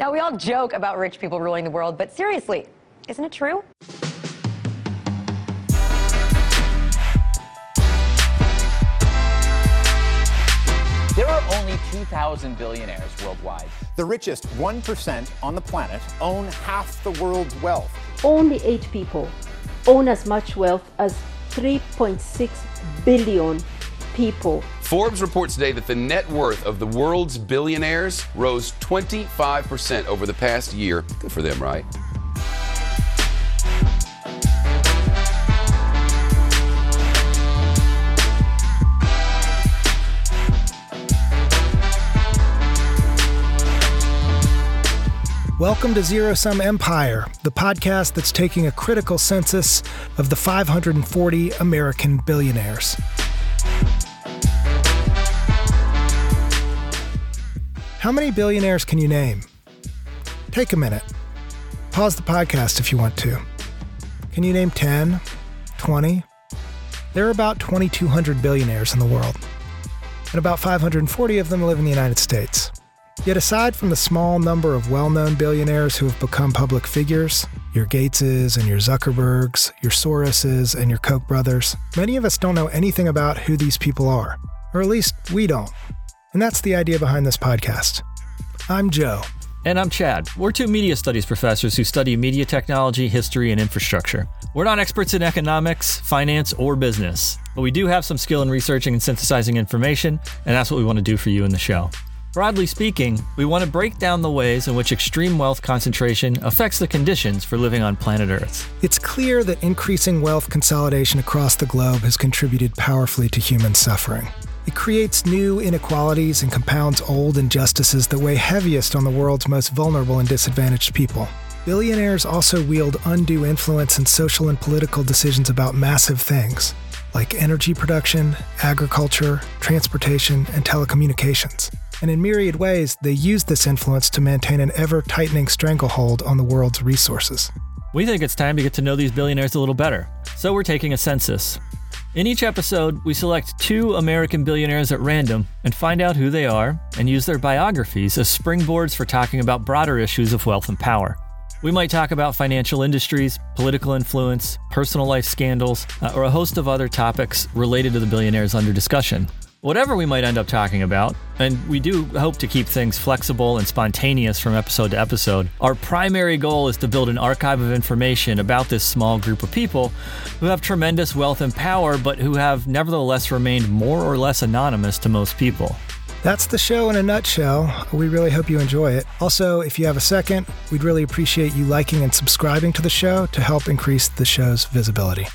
Now, we all joke about rich people ruling the world, but seriously, isn't it true? There are only 2,000 billionaires worldwide. The richest 1% on the planet own half the world's wealth. Only eight people own as much wealth as 3.6 billion people. Forbes reports today that the net worth of the world's billionaires rose 25% over the past year. Good for them, right? Welcome to Zero Sum Empire, the podcast that's taking a critical census of the 540 American billionaires. How many billionaires can you name? Take a minute. Pause the podcast if you want to. Can you name 10, 20? There are about 2,200 billionaires in the world, and about 540 of them live in the United States. Yet, aside from the small number of well known billionaires who have become public figures, your Gateses and your Zuckerbergs, your Soroses and your Koch brothers, many of us don't know anything about who these people are. Or at least we don't. And that's the idea behind this podcast. I'm Joe. And I'm Chad. We're two media studies professors who study media technology, history, and infrastructure. We're not experts in economics, finance, or business, but we do have some skill in researching and synthesizing information, and that's what we want to do for you in the show. Broadly speaking, we want to break down the ways in which extreme wealth concentration affects the conditions for living on planet Earth. It's clear that increasing wealth consolidation across the globe has contributed powerfully to human suffering. It creates new inequalities and compounds old injustices that weigh heaviest on the world's most vulnerable and disadvantaged people. Billionaires also wield undue influence in social and political decisions about massive things, like energy production, agriculture, transportation, and telecommunications and in myriad ways, they use this influence to maintain an ever tightening stranglehold on the world's resources. We think it's time to get to know these billionaires a little better, so we're taking a census. In each episode, we select two American billionaires at random and find out who they are and use their biographies as springboards for talking about broader issues of wealth and power. We might talk about financial industries, political influence, personal life scandals, uh, or a host of other topics related to the billionaires under discussion whatever we might end up talking about, and we do hope to keep things flexible and spontaneous from episode to episode, our primary goal is to build an archive of information about this small group of people who have tremendous wealth and power, but who have nevertheless remained more or less anonymous to most people. That's the show in a nutshell. We really hope you enjoy it. Also, if you have a second, we'd really appreciate you liking and subscribing to the show to help increase the show's visibility.